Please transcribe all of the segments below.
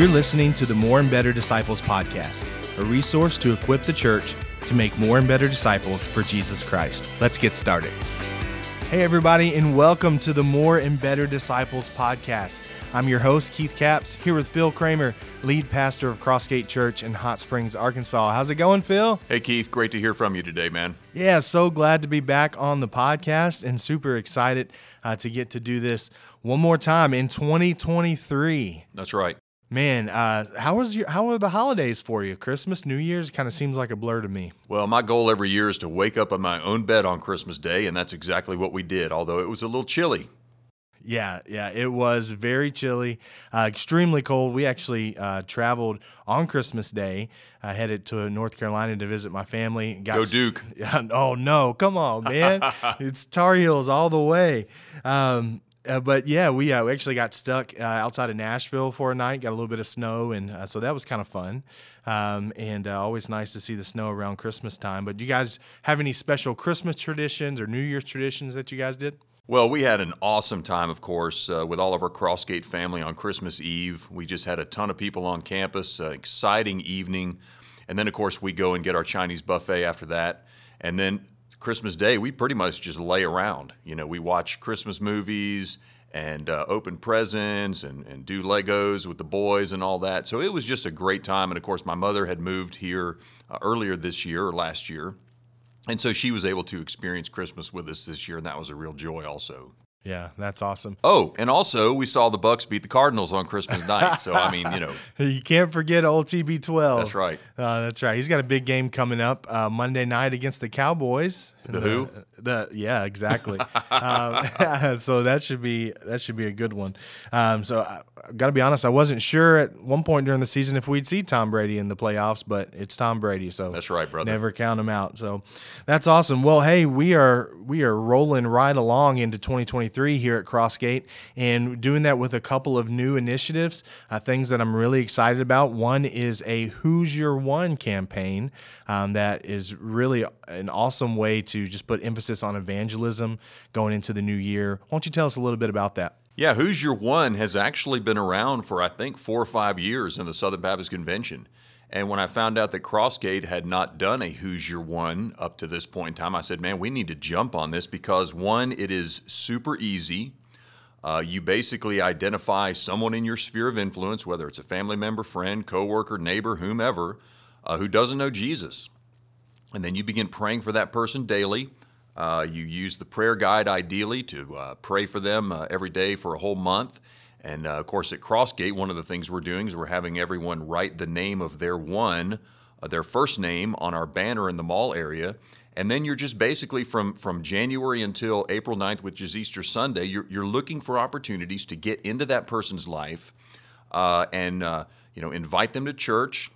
You're listening to the More and Better Disciples podcast, a resource to equip the church to make more and better disciples for Jesus Christ. Let's get started. Hey, everybody, and welcome to the More and Better Disciples podcast. I'm your host, Keith Caps, here with Phil Kramer, lead pastor of Crossgate Church in Hot Springs, Arkansas. How's it going, Phil? Hey, Keith, great to hear from you today, man. Yeah, so glad to be back on the podcast and super excited uh, to get to do this one more time in 2023. That's right. Man, uh, how was your how are the holidays for you? Christmas, New Year's kind of seems like a blur to me. Well, my goal every year is to wake up in my own bed on Christmas Day, and that's exactly what we did, although it was a little chilly. Yeah, yeah, it was very chilly, uh, extremely cold. We actually uh, traveled on Christmas Day, uh, headed to North Carolina to visit my family. Got Go Duke! Oh no, come on, man! it's Tar Heels all the way. Um, uh, but yeah, we, uh, we actually got stuck uh, outside of Nashville for a night. Got a little bit of snow, and uh, so that was kind of fun. Um, and uh, always nice to see the snow around Christmas time. But do you guys have any special Christmas traditions or New Year's traditions that you guys did? Well, we had an awesome time, of course, uh, with all of our Crossgate family on Christmas Eve. We just had a ton of people on campus, exciting evening. And then, of course, we go and get our Chinese buffet after that. And then Christmas Day, we pretty much just lay around. You know, we watch Christmas movies and uh, open presents and, and do Legos with the boys and all that. So it was just a great time. And of course, my mother had moved here uh, earlier this year or last year. And so she was able to experience Christmas with us this year, and that was a real joy also. Yeah, that's awesome. Oh, and also we saw the Bucs beat the Cardinals on Christmas night. So I mean, you know, you can't forget old TB12. That's right. Uh, that's right. He's got a big game coming up uh, Monday night against the Cowboys. The who? The yeah, exactly. um, so that should be that should be a good one. Um, so I, I got to be honest, I wasn't sure at one point during the season if we'd see Tom Brady in the playoffs, but it's Tom Brady, so that's right, brother. Never count him out. So that's awesome. Well, hey, we are we are rolling right along into 2023 here at Crossgate, and doing that with a couple of new initiatives, uh, things that I'm really excited about. One is a Who's Your One campaign um, that is really an awesome way to just put emphasis on evangelism going into the new year. Why don't you tell us a little bit about that? Yeah, Who's Your One has actually been around for, I think, four or five years in the Southern Baptist Convention. And when I found out that Crossgate had not done a Your One up to this point in time, I said, man, we need to jump on this because one, it is super easy. Uh, you basically identify someone in your sphere of influence, whether it's a family member, friend, coworker, neighbor, whomever, uh, who doesn't know Jesus. And then you begin praying for that person daily. Uh, you use the prayer guide ideally to uh, pray for them uh, every day for a whole month. And uh, of course, at Crossgate, one of the things we're doing is we're having everyone write the name of their one, uh, their first name, on our banner in the mall area. And then you're just basically from, from January until April 9th, which is Easter Sunday, you're, you're looking for opportunities to get into that person's life uh, and you know invite them to church,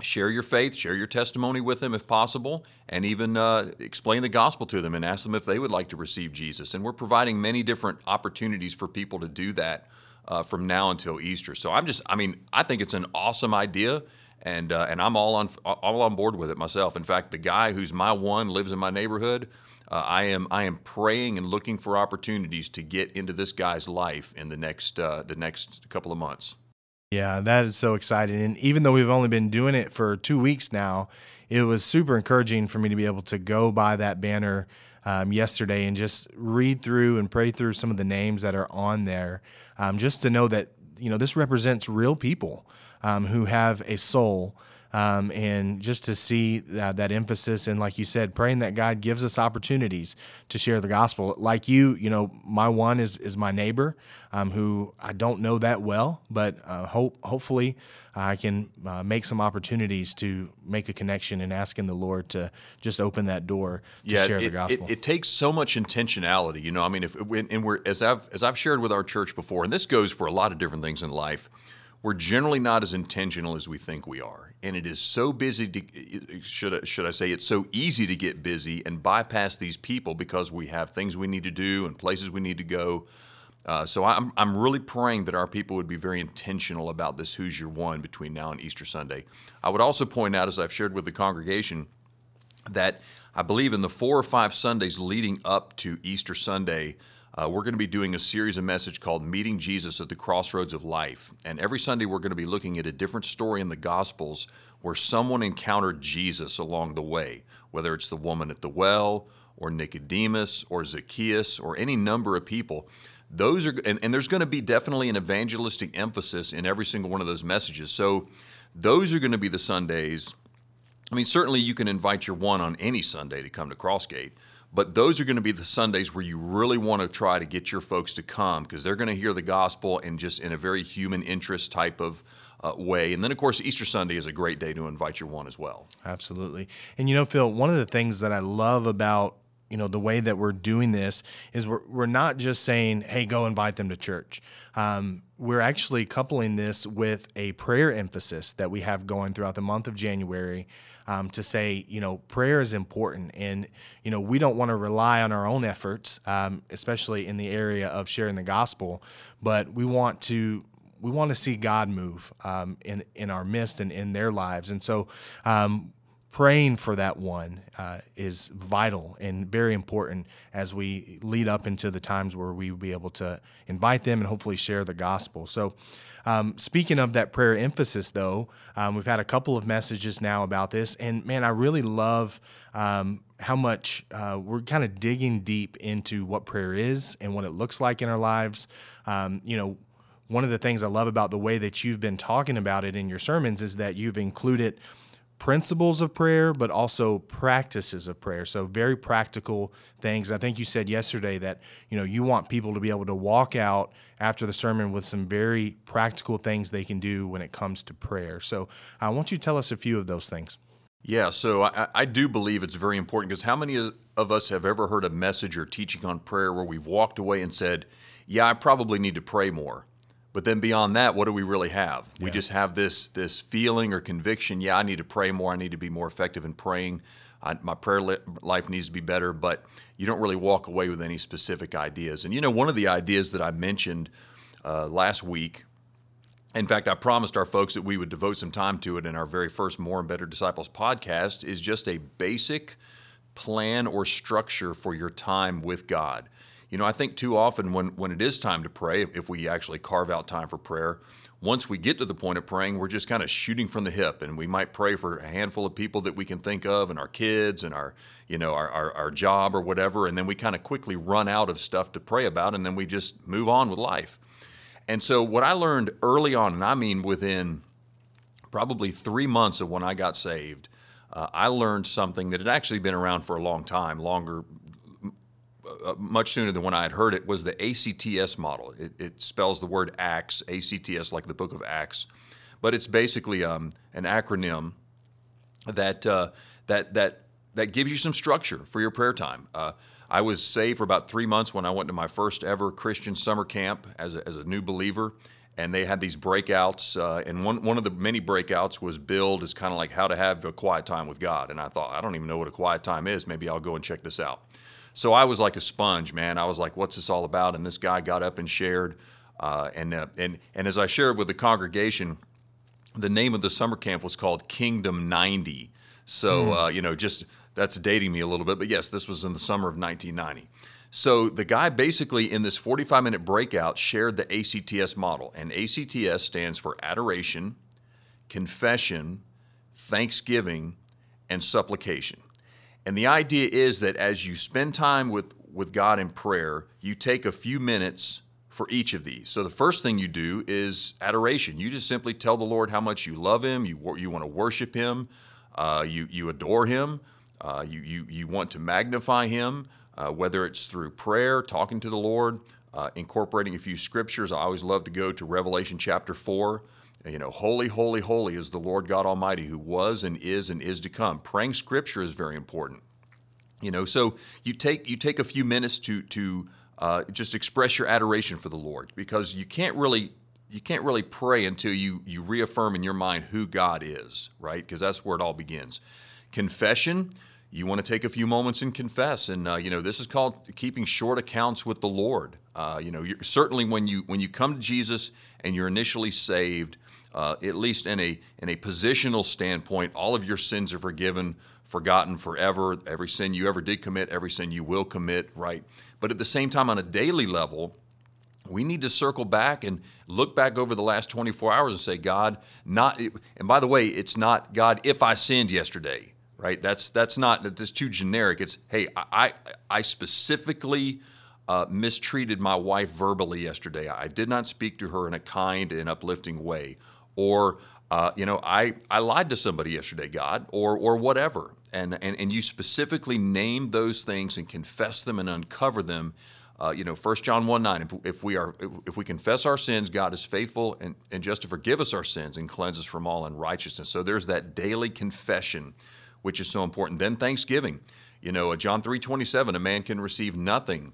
share your faith, share your testimony with them if possible, and even uh, explain the gospel to them and ask them if they would like to receive Jesus. And we're providing many different opportunities for people to do that uh, from now until Easter. So I'm just, I mean, I think it's an awesome idea. And, uh, and I'm all on all on board with it myself. In fact, the guy who's my one lives in my neighborhood. Uh, I am I am praying and looking for opportunities to get into this guy's life in the next uh, the next couple of months. Yeah, that is so exciting. And even though we've only been doing it for two weeks now, it was super encouraging for me to be able to go by that banner um, yesterday and just read through and pray through some of the names that are on there, um, just to know that you know this represents real people um, who have a soul um, and just to see that, that, emphasis and like you said praying that god gives us opportunities to share the gospel. Like you you know my one is is my neighbor um, who i don't know that well but uh, hope hopefully i can uh, make some opportunities to make a connection and asking the lord to just open that door to yeah, share it, the gospel. it, it, takes so much intentionality you know i mean if and we're as i've as i've shared with our church before and this goes for a lot of different things in life we're generally not as intentional as we think we are. And it is so busy to, should I, should I say, it's so easy to get busy and bypass these people because we have things we need to do and places we need to go. Uh, so I'm, I'm really praying that our people would be very intentional about this Who's Your One between now and Easter Sunday. I would also point out, as I've shared with the congregation, that I believe in the four or five Sundays leading up to Easter Sunday, uh, we're going to be doing a series of message called Meeting Jesus at the Crossroads of Life. And every Sunday, we're going to be looking at a different story in the Gospels where someone encountered Jesus along the way, whether it's the woman at the well, or Nicodemus, or Zacchaeus, or any number of people. Those are, and, and there's going to be definitely an evangelistic emphasis in every single one of those messages. So, those are going to be the Sundays. I mean, certainly you can invite your one on any Sunday to come to Crossgate. But those are going to be the Sundays where you really want to try to get your folks to come because they're going to hear the gospel and just in a very human interest type of uh, way. And then, of course, Easter Sunday is a great day to invite your one as well. Absolutely. And you know, Phil, one of the things that I love about you know the way that we're doing this is we're, we're not just saying hey go invite them to church um, we're actually coupling this with a prayer emphasis that we have going throughout the month of january um, to say, you know, prayer is important. And, you know, we don't want to rely on our own efforts, um, especially in the area of sharing the gospel, but we want to we want to see God move um, in in our midst and in their lives. And so, um, praying for that one uh, is vital and very important as we lead up into the times where we will be able to invite them and hopefully share the gospel. So, um, speaking of that prayer emphasis, though, um, we've had a couple of messages now about this, and man, I really love um, how much uh, we're kind of digging deep into what prayer is and what it looks like in our lives. Um, you know, one of the things I love about the way that you've been talking about it in your sermons is that you've included principles of prayer, but also practices of prayer. So very practical things. I think you said yesterday that you know you want people to be able to walk out after the sermon with some very practical things they can do when it comes to prayer. So I uh, want you to tell us a few of those things. Yeah, so I, I do believe it's very important because how many of us have ever heard a message or teaching on prayer where we've walked away and said, "Yeah, I probably need to pray more." But then beyond that, what do we really have? Yeah. We just have this this feeling or conviction. Yeah, I need to pray more. I need to be more effective in praying. I, my prayer li- life needs to be better. But you don't really walk away with any specific ideas. And you know, one of the ideas that I mentioned uh, last week. In fact, I promised our folks that we would devote some time to it in our very first More and Better Disciples podcast. Is just a basic plan or structure for your time with God. You know, I think too often when, when it is time to pray, if, we actually carve out time for prayer, once we get to the point of praying, we're just kind of shooting from the hip, and we might pray for a handful of people that we can think of, and our kids, and our, you know, our, our, our job or whatever, and then we kind of quickly run out of stuff to pray about, and then we just move on with life. And so, what I learned early on, and I mean within probably three months of when I got saved, uh, I learned something that had actually been around for a long time, longer uh, much sooner than when I had heard it, was the ACTS model. It, it, spells the word Acts, ACTS, like the book of Acts, but it's basically um, an acronym that uh, that that that gives you some structure for your prayer time. Uh, I was saved for about three months when I went to my first ever Christian summer camp as a, as a new believer, and they had these breakouts. Uh, and one one of the many breakouts was billed as kind of like how to have a quiet time with God. And I thought, I don't even know what a quiet time is. Maybe I'll go and check this out. So I was like a sponge, man. I was like, what's this all about? And this guy got up and shared. Uh, and, uh, and, and as I shared with the congregation, the name of the summer camp was called Kingdom 90. So, mm. uh, you know, just that's dating me a little bit. But yes, this was in the summer of 1990. So the guy basically in this 45 minute breakout shared the ACTS model. And ACTS stands for adoration, confession, thanksgiving, and supplication. And the idea is that as you spend time with, with God in prayer, you take a few minutes for each of these. So the first thing you do is adoration. You just simply tell the Lord how much you love Him, you, you want to worship Him, uh, you, you adore Him, uh, you, you, you want to magnify Him, uh, whether it's through prayer, talking to the Lord, uh, incorporating a few scriptures. I always love to go to Revelation chapter 4. You know, holy, holy, holy is the Lord God Almighty who was and is and is to come. Praying scripture is very important. You know, so you take you take a few minutes to to uh, just express your adoration for the Lord because you can't really you can't really pray until you you reaffirm in your mind who God is, right? Because that's where it all begins. Confession, you want to take a few moments and confess, and uh, you know this is called keeping short accounts with the Lord. Uh, you know, certainly when you when you come to Jesus and you're initially saved, uh, at least in a in a positional standpoint, all of your sins are forgiven, forgotten forever. Every sin you ever did commit, every sin you will commit, right? But at the same time, on a daily level, we need to circle back and look back over the last 24 hours and say, God, not, and by the way, it's not, God, if I sinned yesterday, right? That's, that's not, that's too generic. It's, hey, I, I specifically uh, mistreated my wife verbally yesterday. I did not speak to her in a kind and uplifting way. Or, uh, you know, I, I lied to somebody yesterday, God, or, or whatever. And, and, and you specifically name those things and confess them and uncover them uh, you know, 1 John 1 9, if, if, we are if we confess our sins, God is faithful and, and just to forgive us our sins and cleanse us from all unrighteousness. So there's that daily confession, which is so important. Then thanksgiving. You know, uh, John 3 27, a man can receive nothing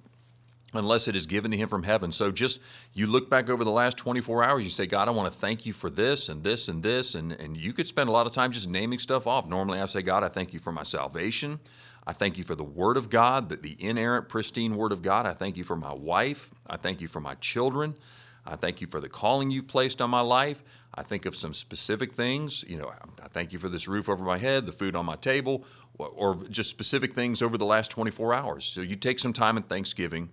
unless it is given to him from heaven. So just you look back over the last 24 hours, you say, God, I want to thank you for this and this and this. And, and you could spend a lot of time just naming stuff off. Normally I say, God, I thank you for my salvation. I thank you for the Word of God, the, the inerrant, pristine Word of God. I thank you for my wife. I thank you for my children. I thank you for the calling you placed on my life. I think of some specific things. You know, I thank you for this roof over my head, the food on my table, or just specific things over the last 24 hours. So you take some time in Thanksgiving.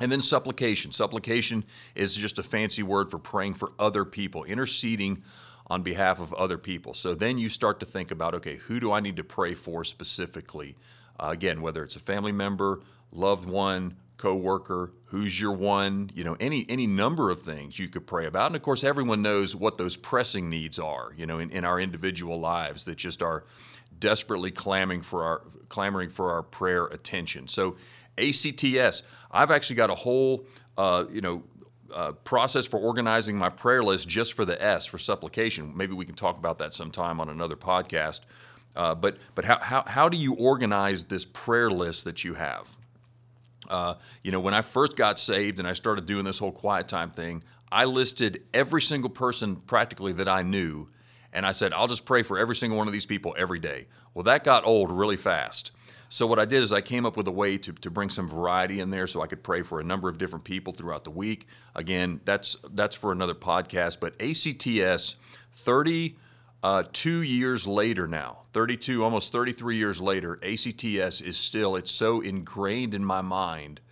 And then supplication. Supplication is just a fancy word for praying for other people, interceding on behalf of other people. So then you start to think about okay, who do I need to pray for specifically? Uh, again, whether it's a family member, loved one, coworker, who's your one, you know, any any number of things you could pray about. And of course, everyone knows what those pressing needs are, you know, in, in our individual lives that just are desperately clamoring for our clamoring for our prayer attention. So ACTS, I've actually got a whole uh, you know uh, process for organizing my prayer list just for the S for supplication. Maybe we can talk about that sometime on another podcast. Uh, but but how, how, how do you organize this prayer list that you have? Uh, you know, when I first got saved and I started doing this whole quiet time thing, I listed every single person practically that I knew, and I said, I'll just pray for every single one of these people every day. Well, that got old really fast. So what I did is I came up with a way to, to bring some variety in there so I could pray for a number of different people throughout the week. Again, that's that's for another podcast. But ACTS, 32 uh, years later now, 32, almost 33 years later, ACTS is still, it's so ingrained in my mind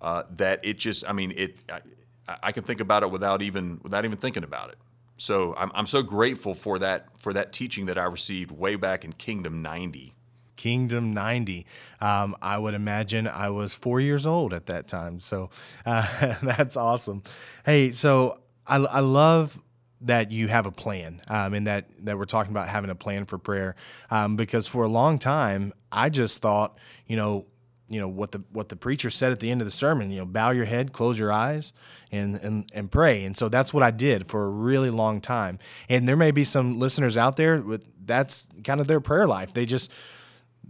uh, that it just, I mean, it, I, I, can think about it without even, without even thinking about it. So I'm, I'm so grateful for that, for that teaching that I received way back in Kingdom 90. Kingdom 90. Um, I would imagine I was four years old at that time. So uh, that's awesome. Hey, so I, I love that you have a plan um, and that, that we're talking about having a plan for prayer. Um, because for a long time I just thought, you know, you know what the what the preacher said at the end of the sermon you know bow your head close your eyes and and and pray. And so that's what I did for a really long time. And there may be some listeners out there with that's kind of their prayer life. They just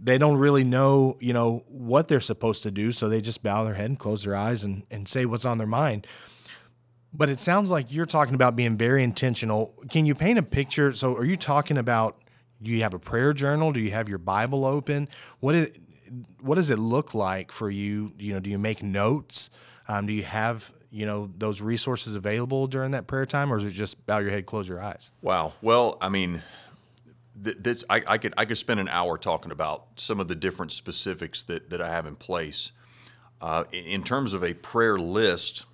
they don't really know, you know, what they're supposed to do, so they just bow their head and close their eyes and, and say what's on their mind. But it sounds like you're talking about being very intentional. Can you paint a picture? So, are you talking about? Do you have a prayer journal? Do you have your Bible open? What what does it look like for you? You know, do you make notes? Um, do you have you know those resources available during that prayer time, or is it just bow your head, close your eyes? Wow. Well, I mean, this I, I, could I could spend an hour talking about some of the different specifics that, that I have in place. Uh, in terms of a prayer list,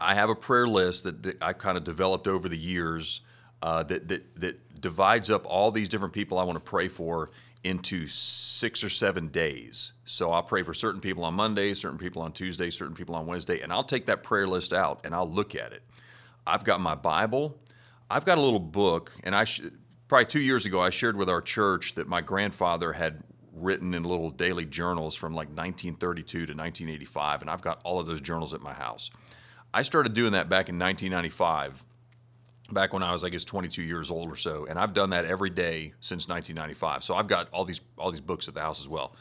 I have a prayer list that, that I kind of developed over the years uh, that, that that divides up all these different people I want to pray for into six or seven days. So I'll pray for certain people on Monday, certain people on Tuesday, certain people on Wednesday, and I'll take that prayer list out and I'll look at it. I've got my Bible. I've got a little book, and I should probably two years ago, I shared with our church that my grandfather had written in little daily journals from like 1932 to 1985, and I've got all of those journals at my house. I started doing that back in 1995, back when I was, I guess, 22 years old or so, and I've done that every day since 1995. So I've got all these all these books at the house as well.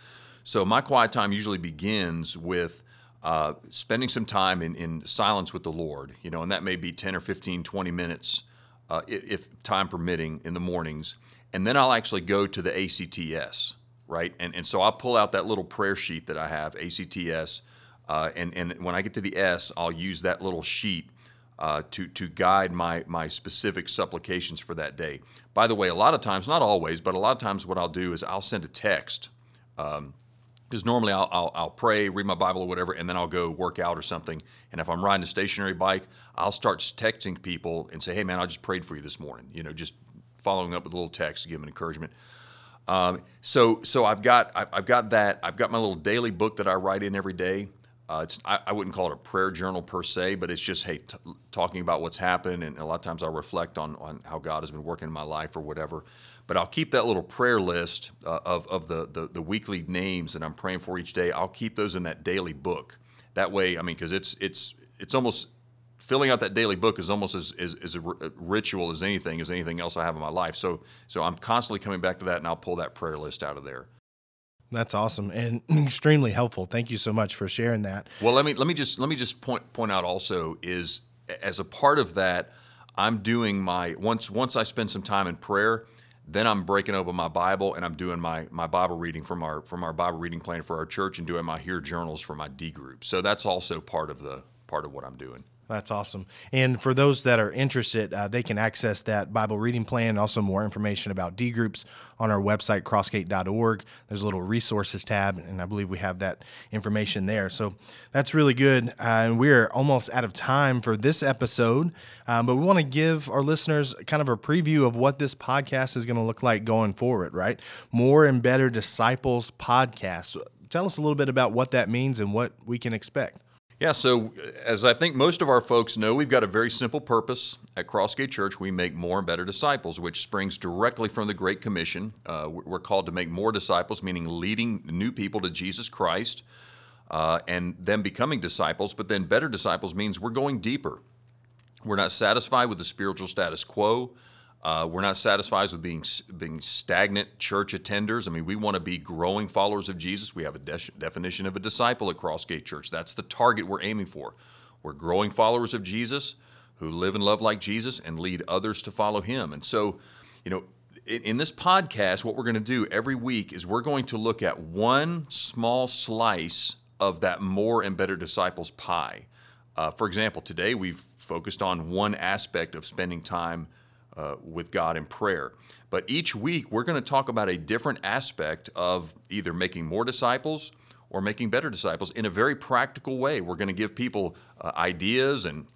So my quiet time usually begins with uh, spending some time in, in silence with the Lord, you know, and that may be 10 or 15, 20 minutes uh, if time permitting, in the mornings. And then I'll actually go to the ACTS, right? And, and so I'll pull out that little prayer sheet that I have, ACTS. Uh, and, and when I get to the S, I'll use that little sheet uh, to, to guide my, my specific supplications for that day. By the way, a lot of times, not always, but a lot of times what I'll do is I'll send a text um, because normally I'll, I'll, I'll, pray, read my Bible or whatever, and then I'll go work out or something. And if I'm riding a stationary bike, I'll start texting people and say, hey, man, I just prayed for you this morning. You know, just following up with a little text to give them encouragement. Um, so, so I've got I've got that. I've got my little daily book that I write in every day. Uh, I, I, wouldn't call it a prayer journal per se, but it's just hey, t- talking about what's happened, and a lot of times I'll reflect on on how God has been working in my life or whatever. But I'll keep that little prayer list uh, of of the, the the weekly names that I'm praying for each day. I'll keep those in that daily book. That way, I mean, because it's it's it's almost filling out that daily book is almost as, as, as a ritual as anything as anything else I have in my life. So so I'm constantly coming back to that, and I'll pull that prayer list out of there. That's awesome and extremely helpful. Thank you so much for sharing that. Well, let me let me just let me just point point out also is as a part of that, I'm doing my once once I spend some time in prayer, then I'm breaking open my Bible and I'm doing my my Bible reading from our from our Bible reading plan for our church and doing my HEAR journals for my D group. So that's also part of the part of what I'm doing. That's awesome. And for those that are interested, uh, they can access that Bible reading plan and also more information about D groups on our website, crossgate.org. There's a little resources tab, and I believe we have that information there. So that's really good. Uh, and we're almost out of time for this episode, um, but we want to give our listeners kind of a preview of what this podcast is going to look like going forward, right? More and Better Disciples podcast. Tell us a little bit about what that means and what we can expect. Yeah, so as I think most of our folks know, we've got a very simple purpose. At Crossgate Church, we make more and better disciples, which springs directly from the Great Commission. Uh, we're called to make more disciples, meaning leading new people to Jesus Christ uh, and them becoming disciples. But then better disciples means we're going deeper. We're not satisfied with the spiritual status quo. Uh, we're not satisfied with being being stagnant church attenders. I mean, we want to be growing followers of Jesus. We have a de- definition of a disciple at Crossgate Church. That's the target we're aiming for. We're growing followers of Jesus who live and love like Jesus and lead others to follow Him. And so, you know, in, in this podcast, what we're going to do every week is we're going to look at one small slice of that more and better disciples pie. Uh, for example, today we've focused on one aspect of spending time uh, with God in prayer. But each week, we're going to talk about a different aspect of either making more disciples or making better disciples in a very practical way. We're going to give people uh, ideas and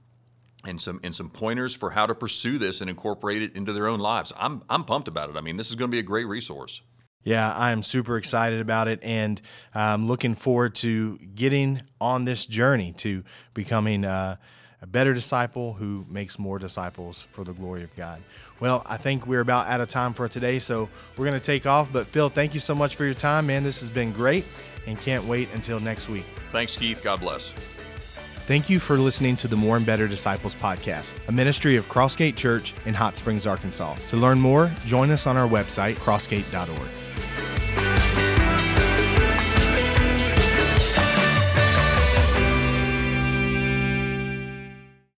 and some and some pointers for how to pursue this and incorporate it into their own lives. I'm I'm pumped about it. I mean, this is going to be a great resource. Yeah, I'm super excited about it and I'm looking forward to getting on this journey to becoming uh, a better disciple who makes more disciples for the glory of God. Well, I think we're about out of time for today, so we're going to take off. But Phil, thank you so much for your time, man. This has been great and can't wait until next week. Thanks, Keith. God bless. Thank you for listening to the More and Better Disciples podcast, a ministry of Crossgate Church in Hot Springs, Arkansas. To learn more, join us on our website, crossgate.org.